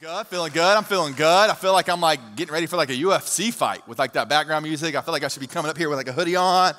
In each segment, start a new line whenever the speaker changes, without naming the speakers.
Good, feeling good. I'm feeling good. I feel like I'm like getting ready for like a UFC fight with like that background music. I feel like I should be coming up here with like a hoodie on,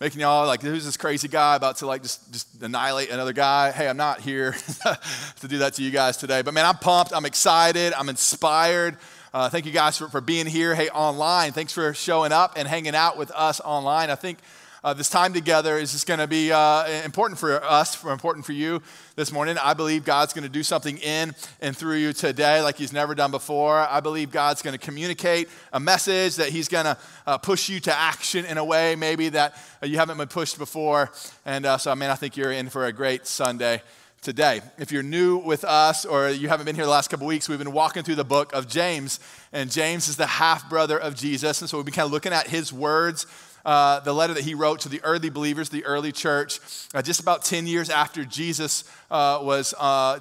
making y'all like, who's this crazy guy about to like just just annihilate another guy? Hey, I'm not here to do that to you guys today. But man, I'm pumped. I'm excited. I'm inspired. Uh, thank you guys for, for being here. Hey, online. Thanks for showing up and hanging out with us online. I think uh, this time together is just going to be uh, important for us, important for you this morning. I believe God's going to do something in and through you today like He's never done before. I believe God's going to communicate a message that He's going to uh, push you to action in a way maybe that you haven't been pushed before. And uh, so, I mean, I think you're in for a great Sunday today. If you're new with us or you haven't been here the last couple weeks, we've been walking through the book of James, and James is the half brother of Jesus. And so we've been kind of looking at his words uh, the letter that he wrote to the early believers, the early church, uh, just about 10 years after Jesus uh, was, uh,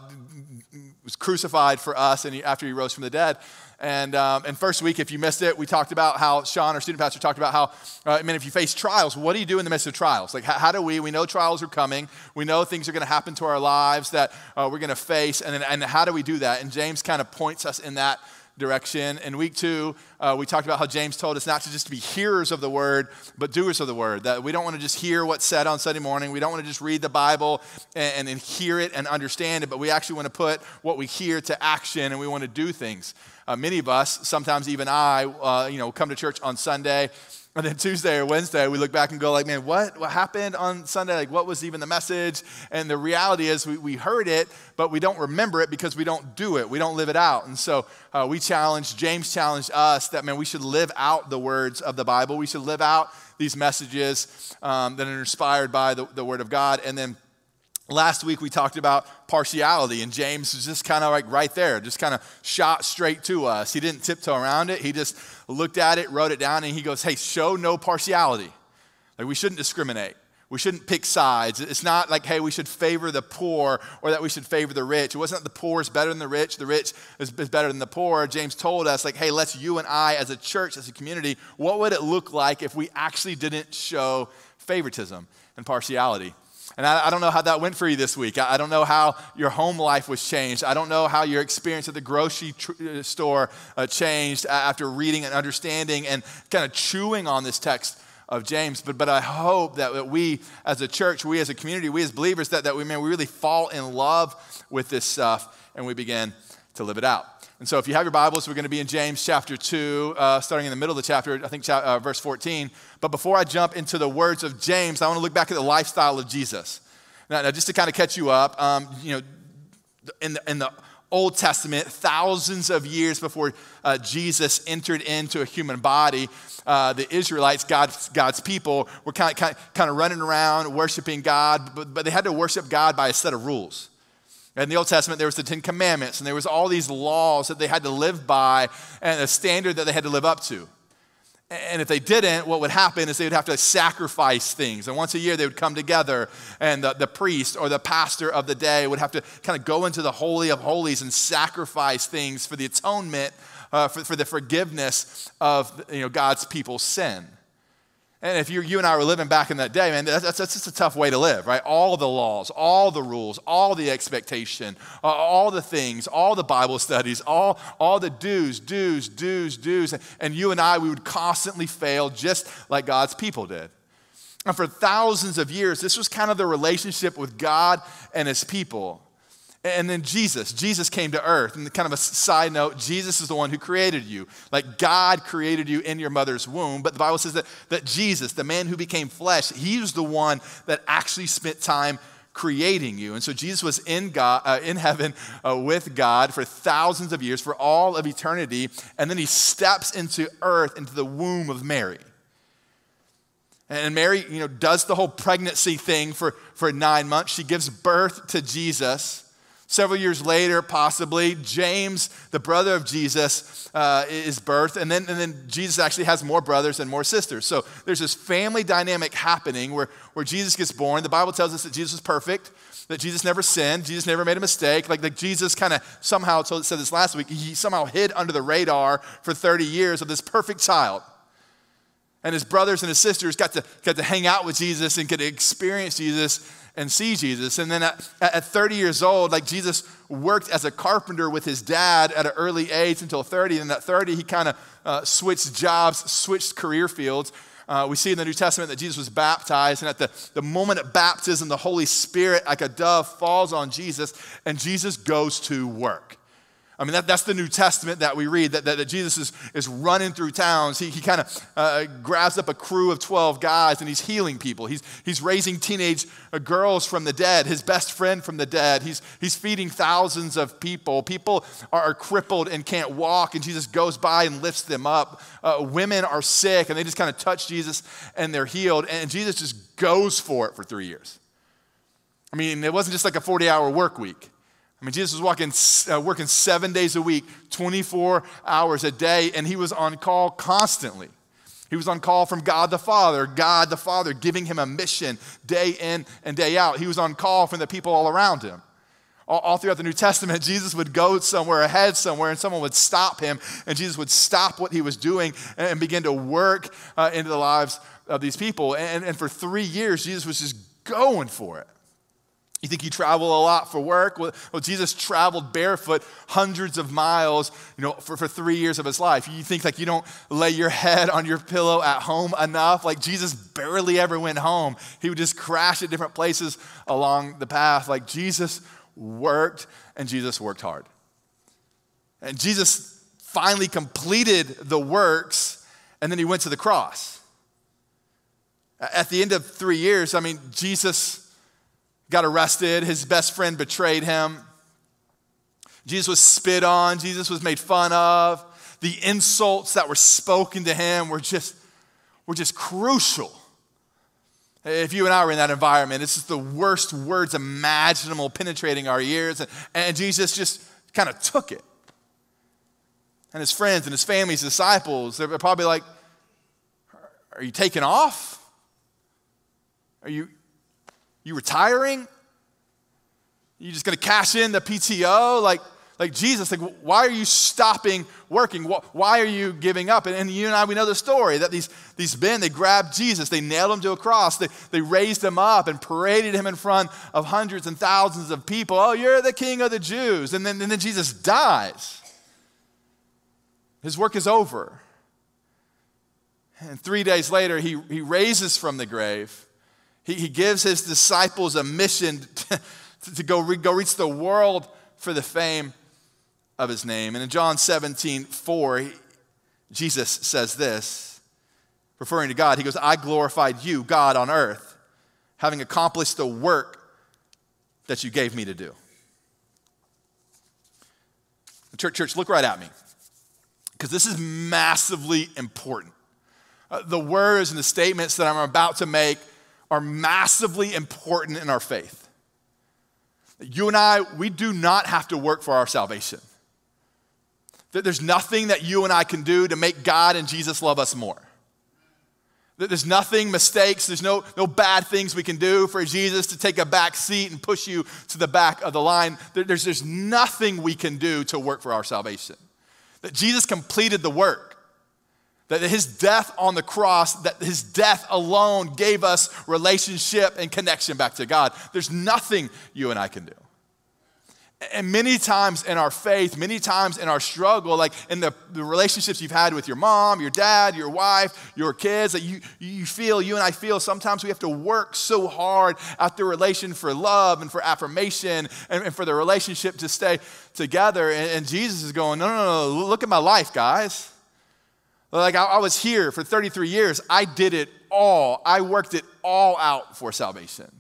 was crucified for us and he, after he rose from the dead. And, um, and first week, if you missed it, we talked about how Sean, our student pastor, talked about how, uh, I mean, if you face trials, what do you do in the midst of trials? Like, how, how do we, we know trials are coming. We know things are going to happen to our lives that uh, we're going to face. And, and how do we do that? And James kind of points us in that direction. In week two, uh, we talked about how James told us not to just be hearers of the word, but doers of the word. That we don't want to just hear what's said on Sunday morning. We don't want to just read the Bible and, and hear it and understand it, but we actually want to put what we hear to action and we want to do things. Uh, many of us, sometimes even I, uh, you know, come to church on Sunday and then Tuesday or Wednesday, we look back and go like, man, what, what happened on Sunday? Like, what was even the message? And the reality is we, we heard it, but we don't remember it because we don't do it. We don't live it out. And so uh, we challenged, James challenged us that, man, we should live out the words of the Bible. We should live out these messages um, that are inspired by the, the Word of God. And then Last week we talked about partiality, and James was just kind of like right there, just kind of shot straight to us. He didn't tiptoe around it. He just looked at it, wrote it down, and he goes, Hey, show no partiality. Like we shouldn't discriminate. We shouldn't pick sides. It's not like, hey, we should favor the poor or that we should favor the rich. It wasn't the poor is better than the rich, the rich is, is better than the poor. James told us, like, hey, let's you and I, as a church, as a community, what would it look like if we actually didn't show favoritism and partiality? And I, I, don't know how that went for you this week. I, I, don't know how your home life was changed. I don't know how your experience at the grocery tr- uh, store uh, changed after reading and understanding and kind of chewing on this text of James. But, but I hope that, we as a church, we as a community, we as believers, that, that we, man, we really fall in love with this stuff and we begin to live it out. And so, if you have your Bibles, we're going to be in James chapter 2, uh, starting in the middle of the chapter, I think uh, verse 14. But before I jump into the words of James, I want to look back at the lifestyle of Jesus. Now, now just to kind of catch you up, um, you know, in the, in the Old Testament, thousands of years before uh, Jesus entered into a human body, uh, the Israelites, God's, God's people, were kind of, kind, of, kind of running around worshiping God, but, but they had to worship God by a set of rules. In the Old Testament, there was the Ten Commandments, and there was all these laws that they had to live by and a standard that they had to live up to. And if they didn't, what would happen is they would have to sacrifice things. And once a year, they would come together, and the, the priest or the pastor of the day would have to kind of go into the Holy of Holies and sacrifice things for the atonement, uh, for, for the forgiveness of you know, God's people's sin. And if you, you and I were living back in that day, man, that's, that's, just a tough way to live, right? All the laws, all the rules, all the expectation, all the things, all the Bible studies, all, all the do's, do's, do's, do's. And you and I, we would constantly fail just like God's people did. And for thousands of years, this was kind of the relationship with God and his people. And then Jesus, Jesus came to earth. And kind of a side note, Jesus is the one who created you. Like God created you in your mother's womb. But the Bible says that, that Jesus, the man who became flesh, he was the one that actually spent time creating you. And so Jesus was in God, uh, in heaven uh, with God for thousands of years, for all of eternity. And then he steps into earth, into the womb of Mary. And Mary, you know, does the whole pregnancy thing for, for nine months. She gives birth to Jesus. Several years later, possibly, James, the brother of Jesus, uh, is birthed. And then, and then Jesus actually has more brothers and more sisters. So there's this family dynamic happening where, where Jesus gets born. The Bible tells us that Jesus was perfect, that Jesus never sinned, Jesus never made a mistake. Like, like Jesus kind of somehow, told, said this last week, he somehow hid under the radar for 30 years of this perfect child. And his brothers and his sisters got to, got to hang out with Jesus and could experience Jesus and see Jesus. And then at, at 30 years old, like Jesus worked as a carpenter with his dad at an early age until 30. And at 30, he kind of uh, switched jobs, switched career fields. Uh, we see in the New Testament that Jesus was baptized, and at the, the moment of baptism, the Holy Spirit, like a dove, falls on Jesus, and Jesus goes to work. I mean, that, that's the New Testament that we read, that, that, that Jesus is, is running through towns. He, he kind of uh, grabs up a crew of 12 guys and he's healing people. He's, he's raising teenage uh, girls from the dead, his best friend from the dead. He's, he's feeding thousands of people. People are, are crippled and can't walk, and Jesus goes by and lifts them up. Uh, women are sick and they just kind of touch Jesus and they're healed. And Jesus just goes for it for three years. I mean, it wasn't just like a 40 hour work week. I mean, Jesus was walking, uh, working seven days a week, 24 hours a day, and he was on call constantly. He was on call from God the Father, God the Father giving him a mission day in and day out. He was on call from the people all around him. All, all throughout the New Testament, Jesus would go somewhere ahead somewhere, and someone would stop him, and Jesus would stop what he was doing and, and begin to work uh, into the lives of these people. And, and for three years, Jesus was just going for it. You think you travel a lot for work? Well, well, Jesus traveled barefoot hundreds of miles, you know, for, for three years of his life. You think like you don't lay your head on your pillow at home enough? Like Jesus barely ever went home. He would just crash at different places along the path. Like Jesus worked and Jesus worked hard. And Jesus finally completed the works and then he went to the cross. At the end of three years, I mean, Jesus got arrested. His best friend betrayed him. Jesus was spit on. Jesus was made fun of. The insults that were spoken to him were just, were just crucial. If you and I were in that environment, it's just the worst words imaginable penetrating our ears. And, and Jesus just kind of took it. And his friends and his family, his disciples, they're probably like, Are you taking off? Are you, you retiring? You just gonna cash in the PTO? Like, like Jesus, like, why are you stopping working? Why are you giving up? And, and, you and I, we know the story that these, these men, they grabbed Jesus, they nailed him to a cross, they, they raised him up and paraded him in front of hundreds and thousands of people. Oh, you're the king of the Jews. And then, and then Jesus dies. His work is over. And three days later, he, he raises from the grave. He, he gives his disciples a mission to, to go, re, go reach the world for the fame of his name. And in John 17, 4, he, Jesus says this, referring to God, he goes, I glorified you, God, on earth, having accomplished the work that you gave me to do. Church, church, look right at me, because this is massively important. Uh, the words and the statements that I'm about to make are massively important in our faith. You and I, we do not have to work for our salvation. That there's nothing that you and I can do to make God and Jesus love us more. That there's nothing, mistakes, there's no, no bad things we can do for Jesus to take a back seat and push you to the back of the line. There's, there's nothing we can do to work for our salvation. That Jesus completed the work. That his death on the cross, that his death alone gave us relationship and connection back to God. There's nothing you and I can do. And many times in our faith, many times in our struggle, like in the, the relationships you've had with your mom, your dad, your wife, your kids, that you, you feel, you and I feel, sometimes we have to work so hard at the relation for love and for affirmation and, and for the relationship to stay together. And, and Jesus is going, no, no, no, look at my life, guys. Like I, I was here for 33 years. I did it all. I worked it all out for salvation.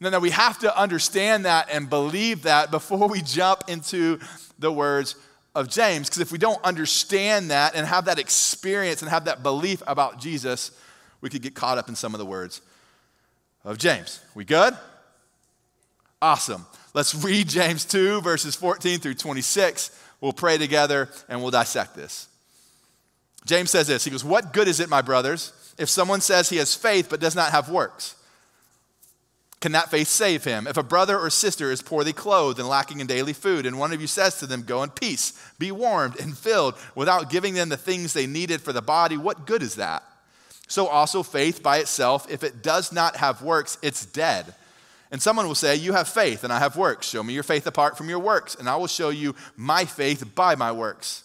No, no, we have to understand that and believe that before we jump into the words of James. Because if we don't understand that and have that experience and have that belief about Jesus, we could get caught up in some of the words of James. We good? Awesome. Let's read James 2, verses 14 through 26. We'll pray together and we'll dissect this. James says this He goes, What good is it, my brothers, if someone says he has faith but does not have works? Can that faith save him? If a brother or sister is poorly clothed and lacking in daily food, and one of you says to them, Go in peace, be warmed and filled, without giving them the things they needed for the body, what good is that? So also faith by itself, if it does not have works, it's dead. And someone will say, You have faith, and I have works. Show me your faith apart from your works, and I will show you my faith by my works.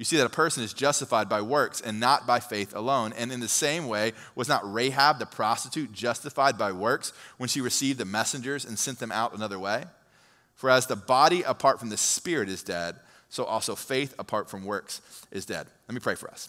You see that a person is justified by works and not by faith alone. And in the same way, was not Rahab the prostitute justified by works when she received the messengers and sent them out another way? For as the body apart from the spirit is dead, so also faith apart from works is dead. Let me pray for us.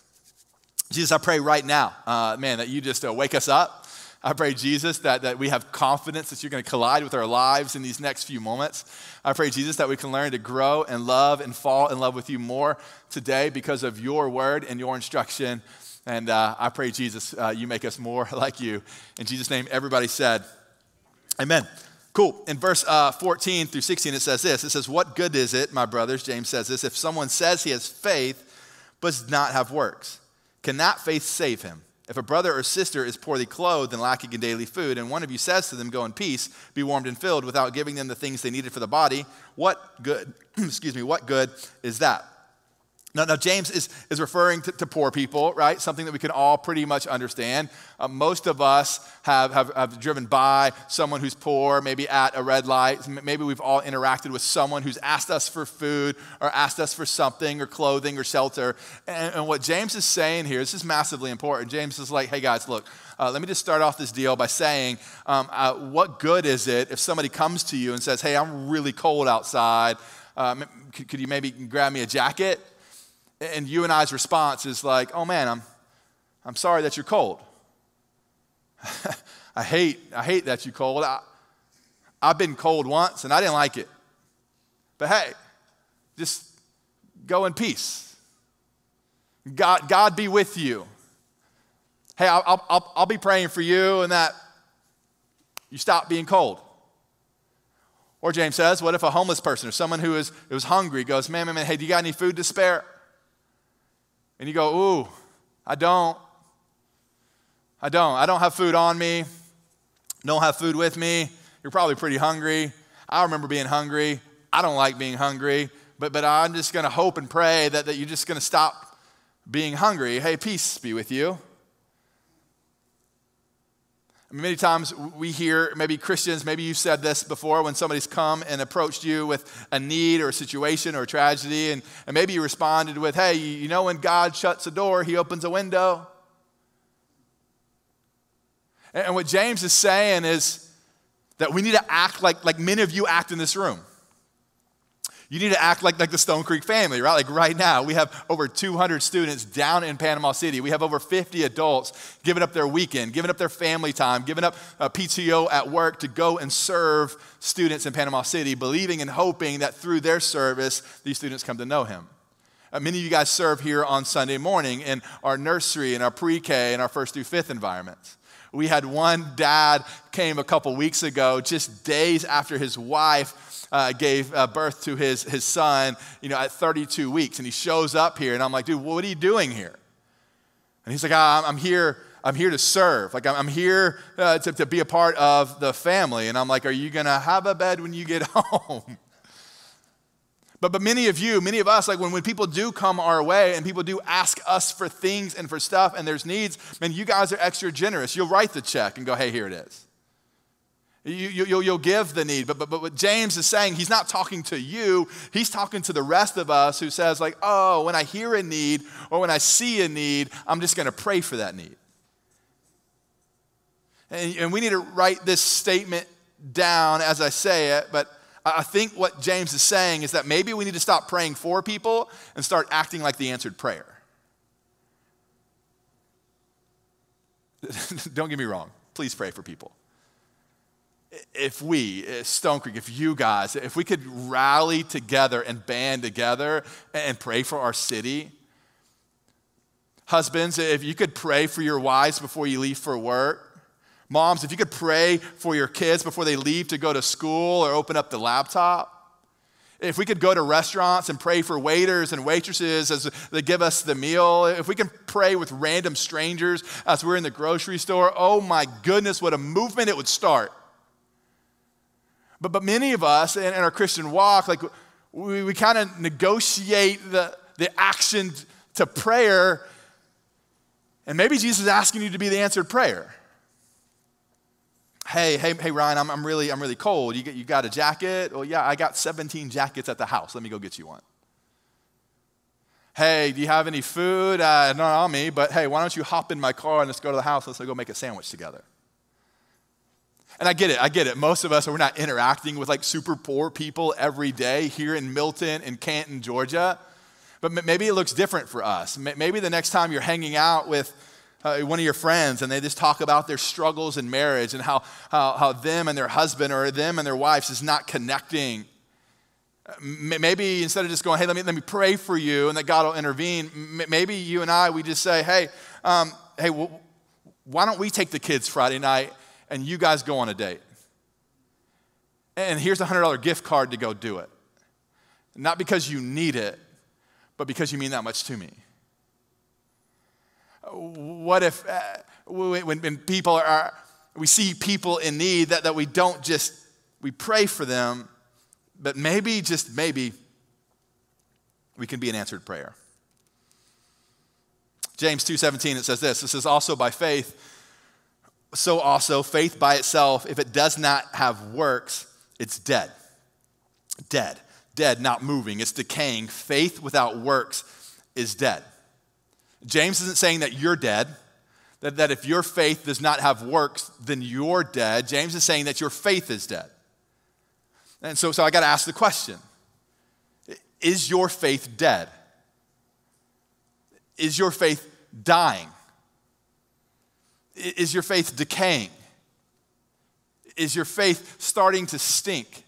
Jesus, I pray right now, uh, man, that you just uh, wake us up. I pray, Jesus, that, that we have confidence that you're going to collide with our lives in these next few moments. I pray, Jesus, that we can learn to grow and love and fall in love with you more today because of your word and your instruction. And uh, I pray, Jesus, uh, you make us more like you. In Jesus' name, everybody said, Amen. Cool. In verse uh, 14 through 16, it says this It says, What good is it, my brothers, James says this, if someone says he has faith but does not have works? Can that faith save him? If a brother or sister is poorly clothed and lacking in daily food, and one of you says to them, Go in peace, be warmed and filled, without giving them the things they needed for the body, what good, excuse me, what good is that? Now, now James is, is referring to, to, poor people, right? Something that we can all pretty much understand. Uh, most of us have, have, have, driven by someone who's poor, maybe at a red light. Maybe we've all interacted with someone who's asked us for food or asked us for something or clothing or shelter. And, and what James is saying here, this is massively important. James is like, hey guys, look, uh, let me just start off this deal by saying, um, uh, what good is it if somebody comes to you and says, hey, I'm really cold outside? Um, could, could you maybe grab me a jacket? And you and I's response is like, oh man, I'm, I'm sorry that you're cold. I hate, I hate that you're cold. I, I've been cold once and I didn't like it. But hey, just go in peace. God, God be with you. Hey, I'll, I'll, I'll be praying for you and that you stop being cold. Or James says, what if a homeless person or someone who is, who is hungry goes, man, man, man, hey, do you got any food to spare? And you go, Ooh, I don't. I don't. I don't have food on me. Don't have food with me. You're probably pretty hungry. I remember being hungry. I don't like being hungry, but, but I'm just going to hope and pray that, that you're just going to stop being hungry. Hey, peace be with you. Many times we hear, maybe Christians, maybe you've said this before when somebody's come and approached you with a need or a situation or a tragedy, and, and maybe you responded with, hey, you know, when God shuts a door, he opens a window. And, and what James is saying is that we need to act like, like many of you act in this room. You need to act like, like the Stone Creek family, right? Like right now, we have over 200 students down in Panama City. We have over 50 adults giving up their weekend, giving up their family time, giving up a PTO at work to go and serve students in Panama City, believing and hoping that through their service, these students come to know Him. Uh, many of you guys serve here on Sunday morning in our nursery, in our pre K, in our first through fifth environments. We had one dad came a couple weeks ago, just days after his wife uh, gave uh, birth to his, his son, you know, at 32 weeks. And he shows up here, and I'm like, dude, what are you doing here? And he's like, ah, I'm here. I'm here to serve. Like, I'm here uh, to, to be a part of the family. And I'm like, Are you going to have a bed when you get home? But, but many of you, many of us, like when, when people do come our way and people do ask us for things and for stuff and there's needs, man, you guys are extra generous. You'll write the check and go, hey, here it is. You, you, you'll give the need. But, but, but what James is saying, he's not talking to you. He's talking to the rest of us who says, like, oh, when I hear a need or when I see a need, I'm just going to pray for that need. And, and we need to write this statement down as I say it. But I think what James is saying is that maybe we need to stop praying for people and start acting like the answered prayer. Don't get me wrong. Please pray for people if we, uh, Stone Creek, if you guys, if we could rally together and band together and pray for our city. Husbands, if you could pray for your wives before you leave for work. Moms, if you could pray for your kids before they leave to go to school or open up the laptop. If we could go to restaurants and pray for waiters and waitresses as they give us the meal, if we can pray with random strangers as we're in the grocery store, oh my goodness, what a movement it would start. But, but many of us in, in our Christian walk, like we, we kind of negotiate the, the action to prayer, and maybe Jesus is asking you to be the answered prayer. Hey, hey, hey, Ryan, I'm, I'm, really, I'm really cold. You, get, you got a jacket? Well, yeah, I got 17 jackets at the house. Let me go get you one. Hey, do you have any food? Uh, not on me, but hey, why don't you hop in my car and let's go to the house? Let's go make a sandwich together. And I get it, I get it. Most of us are not interacting with like super poor people every day here in Milton and Canton, Georgia. But maybe it looks different for us. Maybe the next time you're hanging out with uh, one of your friends and they just talk about their struggles in marriage and how, how, how them and their husband or them and their wives is not connecting. Maybe instead of just going, hey, let me, let me pray for you and that God will intervene, maybe you and I, we just say, hey, um, hey, why don't we take the kids Friday night and you guys go on a date? And here's a $100 gift card to go do it. Not because you need it, but because you mean that much to me. What if uh, when, when people are, we see people in need that, that we don't just, we pray for them, but maybe, just maybe, we can be an answered prayer. James 2:17 it says this. It says also by faith so also faith by itself if it does not have works it's dead. Dead. Dead, not moving. It's decaying. Faith without works is dead. James isn't saying that you're dead, that, that if your faith does not have works, then you're dead. James is saying that your faith is dead. And so, so I got to ask the question Is your faith dead? Is your faith dying? Is your faith decaying? Is your faith starting to stink?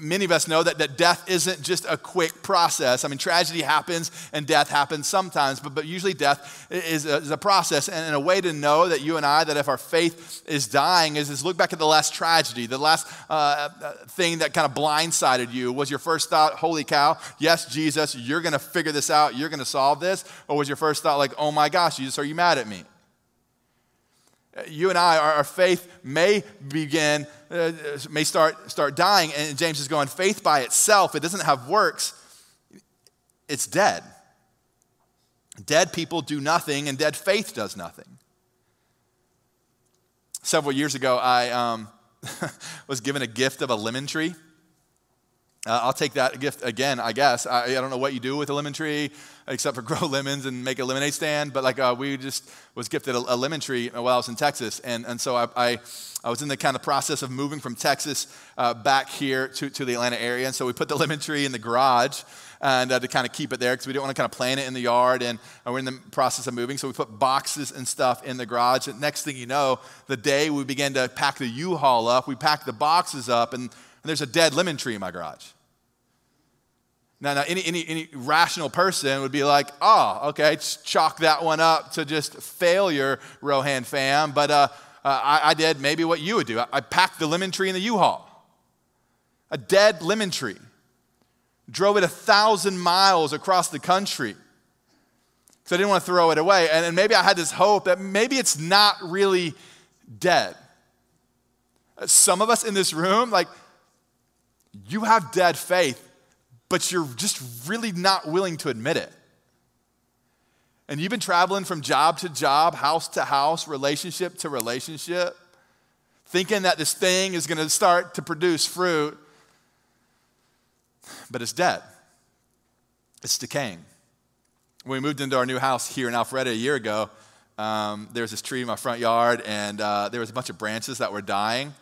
Many of us know that, that death isn't just a quick process. I mean, tragedy happens and death happens sometimes, but, but usually death is a, is a process. And, and, a way to know that you and I, that if our faith is dying, is, is look back at the last tragedy, the last uh, uh thing that kind of blindsided you. Was your first thought, holy cow, yes, Jesus, you're going to figure this out, you're going to solve this? Or was your first thought like, oh my gosh, Jesus, are you mad at me? You and I, our, faith may begin, uh, may start, start dying. And James is going, faith by itself, it doesn't have works, it's dead. Dead people do nothing, and dead faith does nothing. Several years ago, I um, was given a gift of a lemon tree. Uh, I'll take that gift again, I guess. I, I, don't know what you do with a lemon tree except for grow lemons and make a lemonade stand, but like uh, we just was gifted a, a, lemon tree while I was in Texas. And, and so I, I, I was in the kind of process of moving from Texas uh, back here to, to the Atlanta area. And so we put the lemon tree in the garage and uh, to kind of keep it there because we didn't want to kind of plant it in the yard. And we're in the process of moving. So we put boxes and stuff in the garage. And next thing you know, the day we began to pack the U-Haul up, we packed the boxes up and, and there's a dead lemon tree in my garage. Now, now any, any, any rational person would be like, oh, okay, chalk that one up to just failure, Rohan fam. But uh, uh, I, I, did maybe what you would do. I, I packed the lemon tree in the U-Haul, a dead lemon tree. Drove it a thousand miles across the country because I didn't want to throw it away. And, and maybe I had this hope that maybe it's not really dead. Some of us in this room, like, you have dead faith but you're just really not willing to admit it. And you've been traveling from job to job, house to house, relationship to relationship, thinking that this thing is going to start to produce fruit, but it's dead. It's decaying. When we moved into our new house here in Alpharetta a year ago, um, there was this tree in my front yard, and uh, there was a bunch of branches that were dying.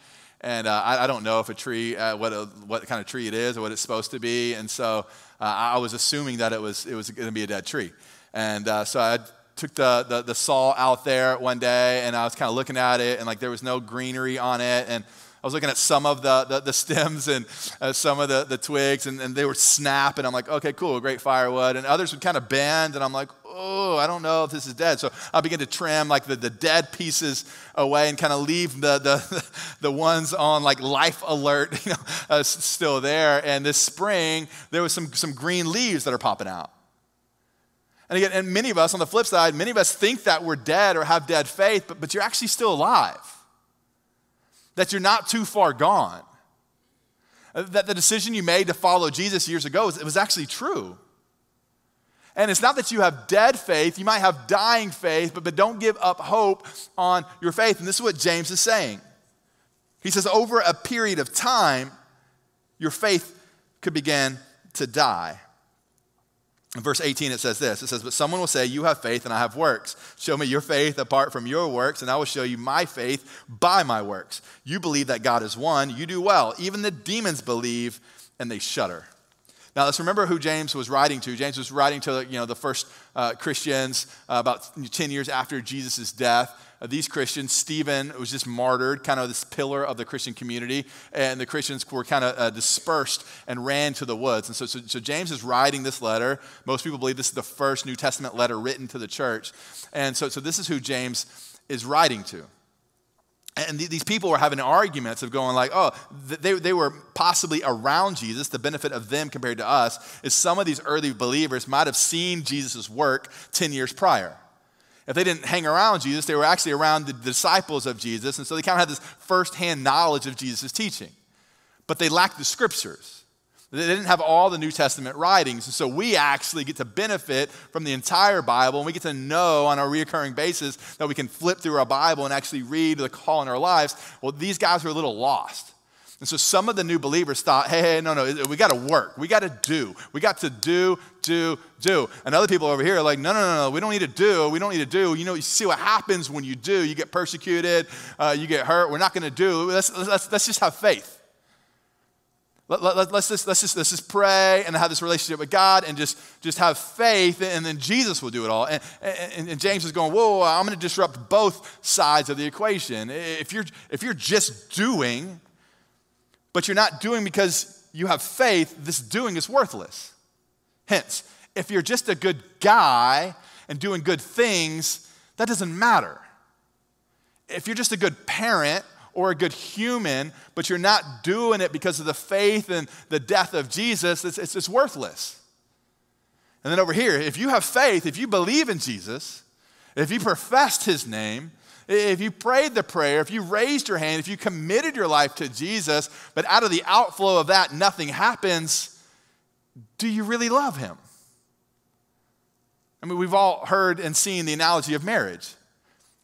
And uh, I, I, don't know if a tree, uh, what, a, what kind of tree it is or what it's supposed to be. And so uh, I was assuming that it was, it was going to be a dead tree. And uh, so I took the, the, the, saw out there one day and I was kind of looking at it and like there was no greenery on it. And I was looking at some of the, the, the stems and uh, some of the, the twigs, and, and they would snap, and I'm like, okay, cool, great firewood. And others would kind of bend, and I'm like, oh, I don't know if this is dead. So I begin to trim like the, the dead pieces away and kind of leave the, the, the ones on like life alert, you know, uh, still there. And this spring, there was some, some green leaves that are popping out. And again, and many of us on the flip side, many of us think that we're dead or have dead faith, but, but you're actually still alive. That you're not too far gone. Uh, that the decision you made to follow Jesus years ago, it was actually true. And it's not that you have dead faith, you might have dying faith, but, but don't give up hope on your faith. And this is what James is saying. He says, over a period of time, your faith could begin to die. Verse 18, it says this It says, But someone will say, You have faith and I have works. Show me your faith apart from your works, and I will show you my faith by my works. You believe that God is one, you do well. Even the demons believe and they shudder. Now let's remember who James was writing to. James was writing to you know, the first uh, Christians uh, about 10 years after Jesus' death. These Christians, Stephen was just martyred, kind of this pillar of the Christian community, and the Christians were kind of uh, dispersed and ran to the woods. And so, so, so James is writing this letter. Most people believe this is the first New Testament letter written to the church. And so, so this is who James is writing to. And these people were having arguments of going like, oh, they, they were possibly around Jesus. The benefit of them compared to us is some of these early believers might have seen Jesus' work 10 years prior. If they didn't hang around Jesus, they were actually around the disciples of Jesus. And so they kind of had this firsthand knowledge of Jesus' teaching. But they lacked the scriptures. They didn't have all the New Testament writings. And so we actually get to benefit from the entire Bible, and we get to know on a recurring basis that we can flip through our Bible and actually read the call in our lives. Well, these guys were a little lost. And so some of the new believers thought, hey, hey no, no, we got to work. We got to do. We got to do, do, do. And other people over here are like, no, no, no, no, we don't need to do. We don't need to do. You know, you see what happens when you do. You get persecuted, uh, you get hurt. We're not going to do. Let's, let's, let's just have faith. Let, let, let's, just, let's, just, let's just pray and have this relationship with God and just, just have faith, and then Jesus will do it all. And, and, and James is going, whoa, whoa, whoa I'm going to disrupt both sides of the equation. If you're, if you're just doing, but you're not doing because you have faith, this doing is worthless. Hence, if you're just a good guy and doing good things, that doesn't matter. If you're just a good parent or a good human, but you're not doing it because of the faith and the death of Jesus, it's, it's, it's worthless. And then over here, if you have faith, if you believe in Jesus, if you professed his name, if you prayed the prayer, if you raised your hand, if you committed your life to Jesus, but out of the outflow of that, nothing happens, do you really love him? I mean, we've all heard and seen the analogy of marriage.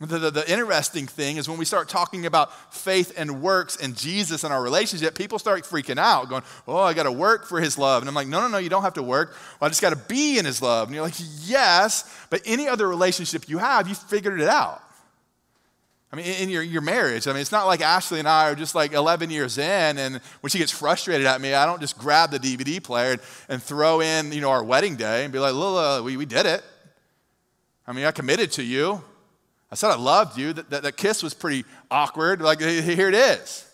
The, the, the, interesting thing is when we start talking about faith and works and Jesus and our relationship, people start freaking out, going, Oh, I got to work for his love. And I'm like, No, no, no, you don't have to work. Well, I just got to be in his love. And you're like, Yes, but any other relationship you have, you figured it out. I mean, in your, your marriage, I mean, it's not like Ashley and I are just like 11 years in, and when she gets frustrated at me, I don't just grab the DVD player and, and throw in, you know, our wedding day and be like, Lila, we, we did it. I mean, I committed to you. I said I loved you. That, that, that kiss was pretty awkward. Like, here it is.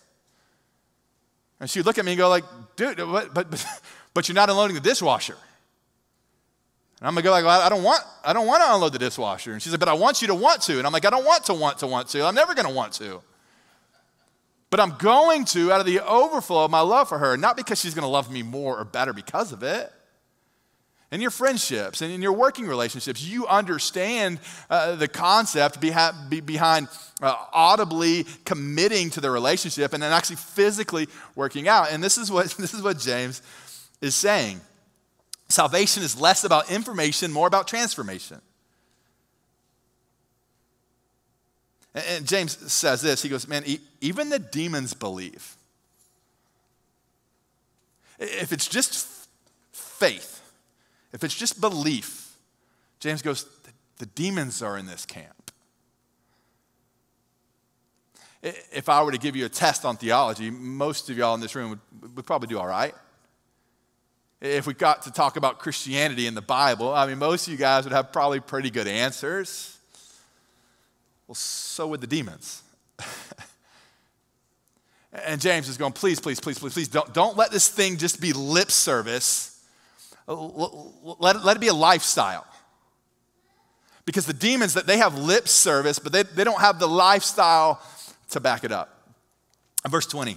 And she'd look at me and go like, dude, but, but, but you're not unloading the dishwasher. And I'm gonna go like, well, I don't want, I don't want to unload the dishwasher. And she said, but I want you to want to. And I'm like, I don't want to want to want to. I'm never gonna want to. But I'm going to out of the overflow of my love for her, not because she's gonna love me more or better because of it in your friendships and in your working relationships, you understand uh, the concept behind, behind uh, audibly committing to the relationship and then actually physically working out. And this is what, this is what James is saying. Salvation is less about information, more about transformation. And, James says this he goes, Man, even the demons believe. If it's just faith, if it's just belief, James goes, the, the demons are in this camp. If I were to give you a test on theology, most of y'all in this room would, would probably do all right. If we got to talk about Christianity in the Bible, I mean, most of you guys would have probably pretty good answers. Well, so would the demons. And James is going, please, please, please, please, please, don't, don't let this thing just be lip service. Let, let it be a lifestyle. Because the demons, that they have lip service, but they, they don't have the lifestyle to back it up. Verse 20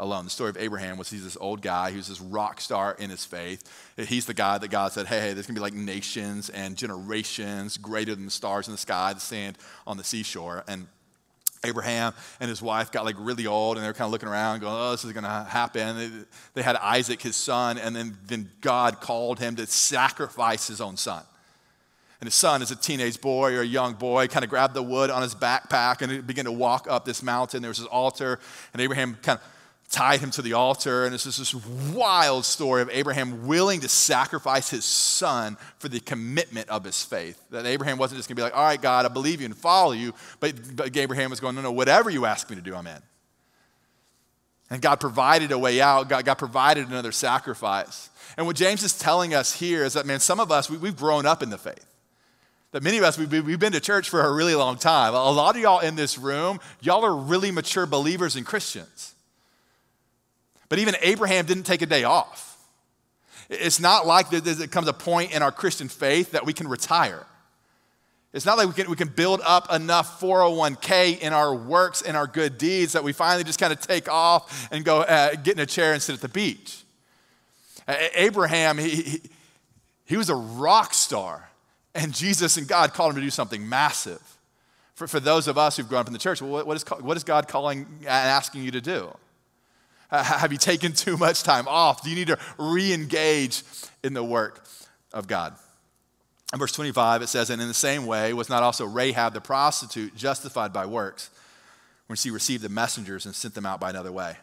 alone. The story of Abraham was he's this old guy who's this rock star in his faith. He's the guy that God said, hey, hey there's going to be like nations and generations greater than the stars in the sky, the sand on the seashore. And Abraham and his wife got like really old and they were kind of looking around going, oh, this is going to happen. They, they had Isaac, his son, and then, then God called him to sacrifice his own son. And his son, as a teenage boy or a young boy, kind of grabbed the wood on his backpack and began to walk up this mountain. There was this altar, and Abraham kind of tied him to the altar. And it's just this wild story of Abraham willing to sacrifice his son for the commitment of his faith. That Abraham wasn't just going to be like, all right, God, I believe you and follow you. But, but Abraham was going, no, no, whatever you ask me to do, I'm in. And God provided a way out. God, God provided another sacrifice. And what James is telling us here is that, man, some of us, we, we've grown up in the faith. That many of us, we've, we've been to church for a really long time. A lot of y'all in this room, y'all are really mature believers and Christians. But even Abraham didn't take a day off. It's not like there comes a point in our Christian faith that we can retire. It's not like we can, we can build up enough 401k in our works and our good deeds that we finally just kind of take off and go uh, get in a chair and sit at the beach. Uh, Abraham, he, he, he was a rock star, and Jesus and God called him to do something massive. For, for those of us who've grown up in the church, what, what, is, what is God calling and asking you to do? Have you taken too much time off? Do you need to re engage in the work of God? In verse 25, it says, And in the same way, was not also Rahab the prostitute justified by works when she received the messengers and sent them out by another way?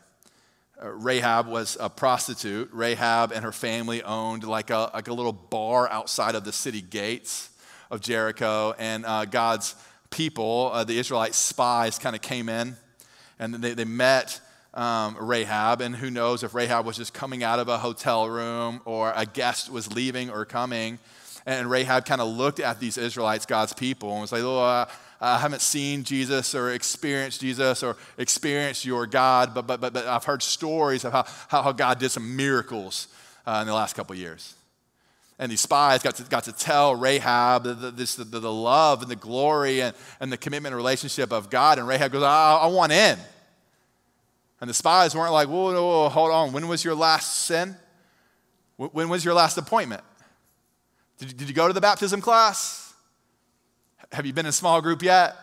Uh, Rahab was a prostitute. Rahab and her family owned like a, like a little bar outside of the city gates of Jericho. And uh, God's people, uh, the Israelite spies, kind of came in and they, they met um, Rahab, and who knows if Rahab was just coming out of a hotel room or a guest was leaving or coming. And Rahab kind of looked at these Israelites, God's people, and was like, oh, I haven't seen Jesus or experienced Jesus or experienced your God, but, but, but, but I've heard stories of how, how God did some miracles uh, in the last couple years. And these spies got to, got to tell Rahab the, the, this, the, the love and the glory and, and the commitment and relationship of God. And Rahab goes, I, I want in. And the spies weren't like, whoa, whoa, whoa, hold on. When was your last sin? When was your last appointment? Did you, did you go to the baptism class? Have you been in a small group yet?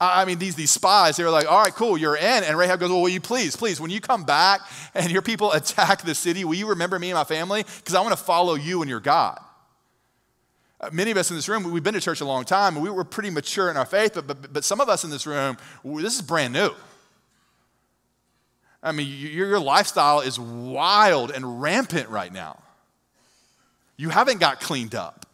I mean, these, these spies, they were like, all right, cool, you're in. And Rahab goes, well, will you please, please, when you come back and your people attack the city, will you remember me and my family? Because I want to follow you and your God. Uh, many of us in this room, we've been to church a long time, and we were pretty mature in our faith, but, but, but some of us in this room, this is brand new. I mean, your your lifestyle is wild and rampant right now. You haven't got cleaned up,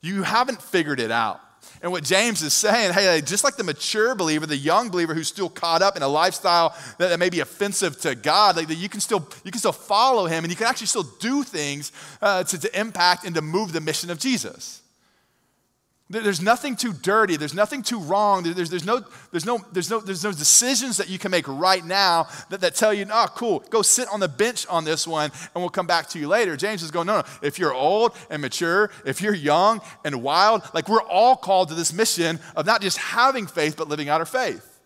you haven't figured it out. And what James is saying, hey, just like the mature believer, the young believer who's still caught up in a lifestyle that, may be offensive to God, like that you can still you can still follow Him, and you can actually still do things uh, to, to impact and to move the mission of Jesus. There's nothing too dirty. There's nothing too wrong. There's, there's, no, there's, no, there's, no, there's no decisions that you can make right now that, that tell you, oh, cool, go sit on the bench on this one and we'll come back to you later. James is going, no, no. If you're old and mature, if you're young and wild, like we're all called to this mission of not just having faith, but living out our faith.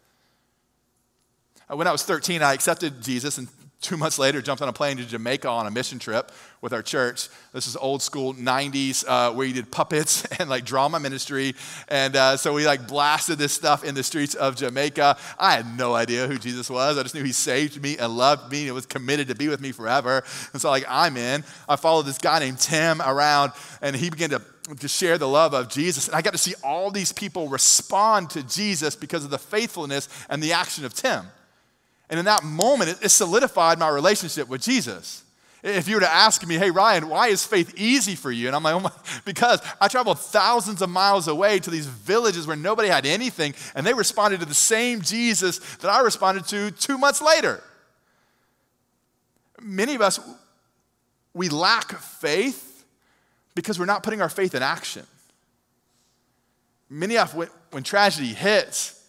Uh, when I was 13, I accepted Jesus and Two months later, jumped on a plane to Jamaica on a mission trip with our church. This is old school 90s uh, where you did puppets and like drama ministry. And uh, so we like blasted this stuff in the streets of Jamaica. I had no idea who Jesus was. I just knew he saved me and loved me and was committed to be with me forever. And so, like, I'm in. I followed this guy named Tim around and he began to to share the love of Jesus. And I got to see all these people respond to Jesus because of the faithfulness and the action of Tim. And in that moment, it, solidified my relationship with Jesus. If you were to ask me, hey, Ryan, why is faith easy for you? And I'm like, oh my, because I traveled thousands of miles away to these villages where nobody had anything, and they responded to the same Jesus that I responded to two months later. Many of us, we lack faith because we're not putting our faith in action. Many of us, when, when tragedy hits,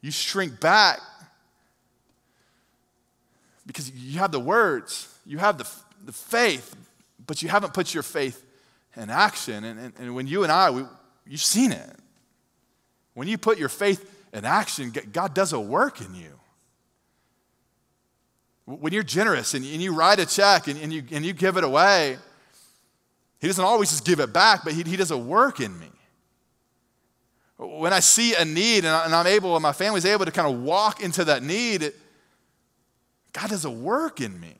you shrink back because you have the words, you have the, the faith, but you haven't put your faith in action. And, and, and when you and I, we, you've seen it. When you put your faith in action, God does a work in you. When you're generous and, and you write a check and, and, you, and you give it away, He doesn't always just give it back, but He, he does a work in me. When I see a need and, I, am able, and my family's able to kind of walk into that need, it, God does a work in me.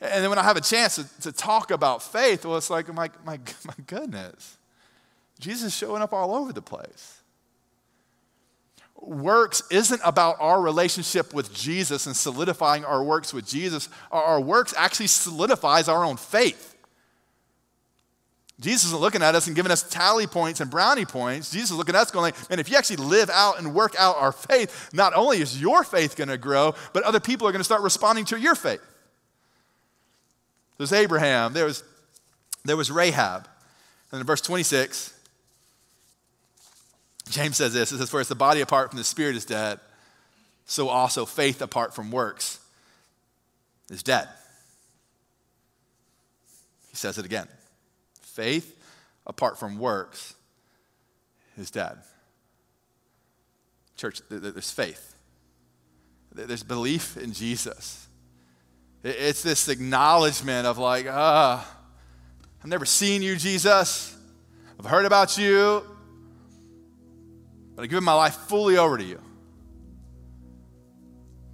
And then when I have a chance to, to talk about faith, well, it's like, my, my, my goodness, Jesus is showing up all over the place. Works isn't about our relationship with Jesus and solidifying our works with Jesus. Our works actually solidifies our own faith. Jesus isn't looking at us and giving us tally points and brownie points. Jesus is looking at us going, like, man, if you actually live out and work out our faith, not only is your faith going to grow, but other people are going to start responding to your faith. There's Abraham, there was, there was Rahab. And in verse 26, James says this it says, For as the body apart from the spirit is dead, so also faith apart from works is dead. He says it again. Faith apart from works is dead. Church, there's faith, there's belief in Jesus. It's this acknowledgement of, like, ah, I've never seen you, Jesus. I've heard about you, but I've given my life fully over to you.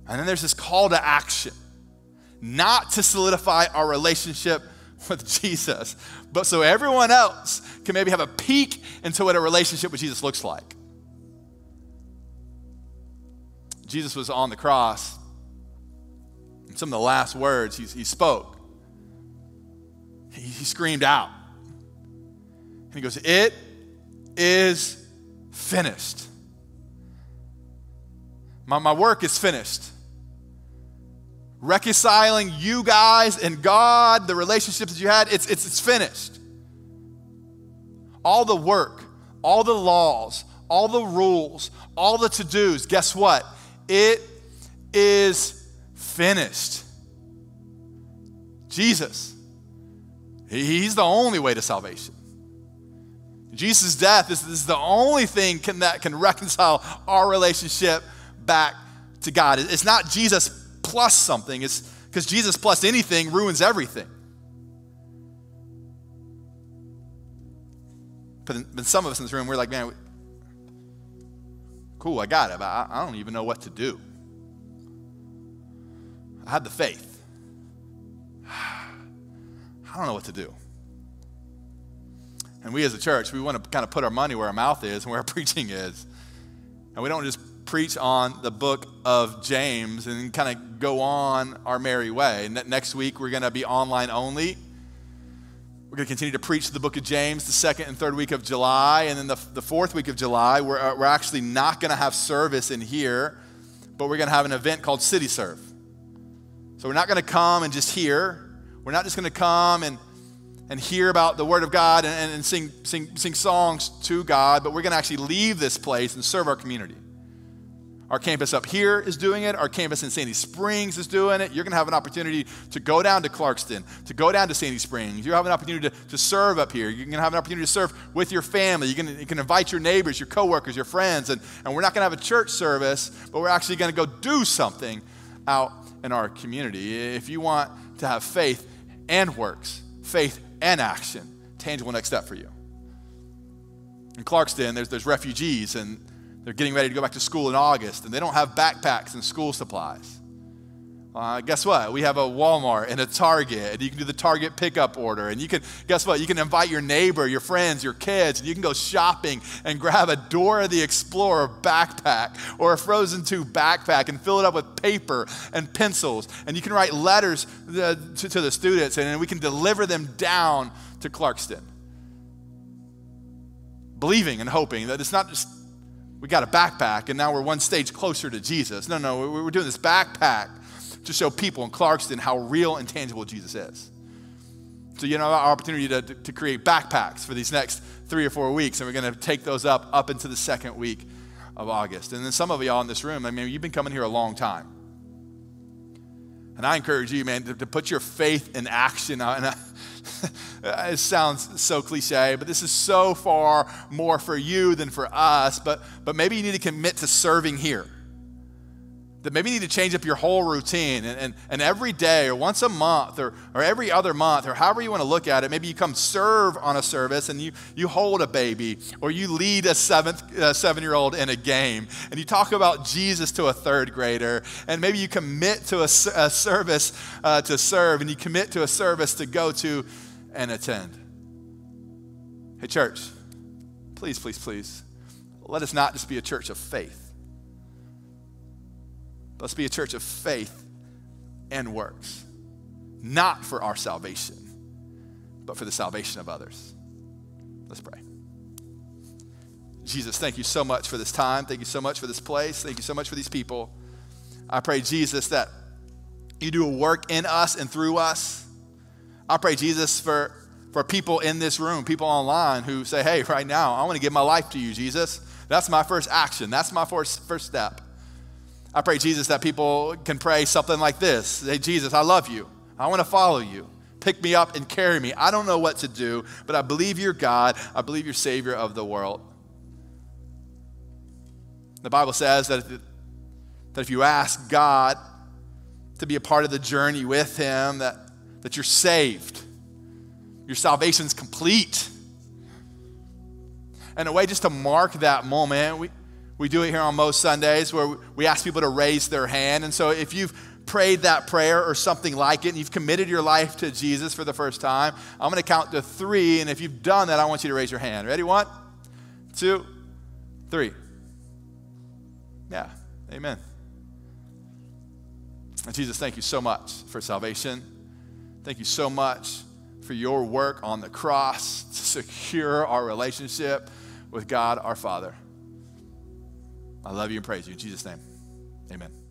And then there's this call to action, not to solidify our relationship with Jesus, but so everyone else can maybe have a peek into what a relationship with Jesus looks like. Jesus was on the cross. And some of the last words he, he spoke, he, he screamed out. And he goes, It is finished. My, my work is finished reconciling you guys and God, the relationships that you had, it's, it's, it's finished. All the work, all the laws, all the rules, all the to dos, guess what? It is finished. Jesus, He's the only way to salvation. Jesus' death is, is the only thing can, that can reconcile our relationship back to God. It's not Jesus plus something. It's because Jesus plus anything ruins everything. But, but some of us in this room, we're like, man, cool, I got it, I, I don't even know what to do. I had the faith. I don't know what to do. And we as a church, we want to kind of put our money where our mouth is and where our preaching is. And we don't just preach on the book of James and kind of go on our merry way. Next week, we're going to be online only. We're going to continue to preach the book of James the second and third week of July. And then the, the fourth week of July, we're, uh, we're actually not going to have service in here, but we're going to have an event called City Serve. So we're not going to come and just hear. We're not just going to come and, and hear about the Word of God and, and sing, sing, sing songs to God, but we're going to actually leave this place and serve our community. Our campus up here is doing it. Our campus in Sandy Springs is doing it. You're going to have an opportunity to go down to Clarkston, to go down to Sandy Springs. You have an opportunity to, to serve up here. You're going to have an opportunity to serve with your family. You can, you can invite your neighbors, your coworkers, your friends. And, and we're not going to have a church service, but we're actually going to go do something out in our community. If you want to have faith and works, faith and action, tangible next step for you. In Clarkston, there's, there's refugees and they're getting ready to go back to school in August and they don't have backpacks and school supplies. Uh, guess what? We have a Walmart and a Target, and you can do the Target pickup order. And you can, guess what? You can invite your neighbor, your friends, your kids, and you can go shopping and grab a Dora the Explorer backpack or a Frozen 2 backpack and fill it up with paper and pencils. And you can write letters uh, to, to the students, and we can deliver them down to Clarkston. Believing and hoping that it's not just we got a backpack and now we're one stage closer to Jesus. No, no, we're doing this backpack to show people in Clarkston how real and tangible Jesus is. So, you know, our opportunity to, to create backpacks for these next three or four weeks, and we're going to take those up up into the second week of August. And then some of y'all in this room, I mean, you've been coming here a long time. And I encourage you, man, to, to put your faith in action. And I, it sounds so cliche, but this is so far more for you than for us. But, but maybe you need to commit to serving here that maybe you need to change up your whole routine and, and, and every day or once a month or, or every other month or however you want to look at it maybe you come serve on a service and you, you hold a baby or you lead a seventh, uh, seven year old in a game and you talk about jesus to a third grader and maybe you commit to a, a service uh, to serve and you commit to a service to go to and attend hey church please please please let us not just be a church of faith Let's be a church of faith and works, not for our salvation, but for the salvation of others. Let's pray. Jesus, thank you so much for this time. Thank you so much for this place. Thank you so much for these people. I pray, Jesus, that you do a work in us and through us. I pray, Jesus, for, for people in this room, people online who say, hey, right now, I want to give my life to you, Jesus. That's my first action. That's my first, first step. I pray, Jesus, that people can pray something like this Hey, Jesus, I love you. I want to follow you. Pick me up and carry me. I don't know what to do, but I believe you're God. I believe you're Savior of the world. The Bible says that if, that if you ask God to be a part of the journey with Him, that, that you're saved. Your salvation's complete. And a way just to mark that moment, we, we do it here on most Sundays where we ask people to raise their hand. And so if you've prayed that prayer or something like it and you've committed your life to Jesus for the first time, I'm going to count to three. And if you've done that, I want you to raise your hand. Ready? One, two, three. Yeah, amen. And Jesus, thank you so much for salvation. Thank you so much for your work on the cross to secure our relationship with God our Father. I love you and praise you. In Jesus' name, amen.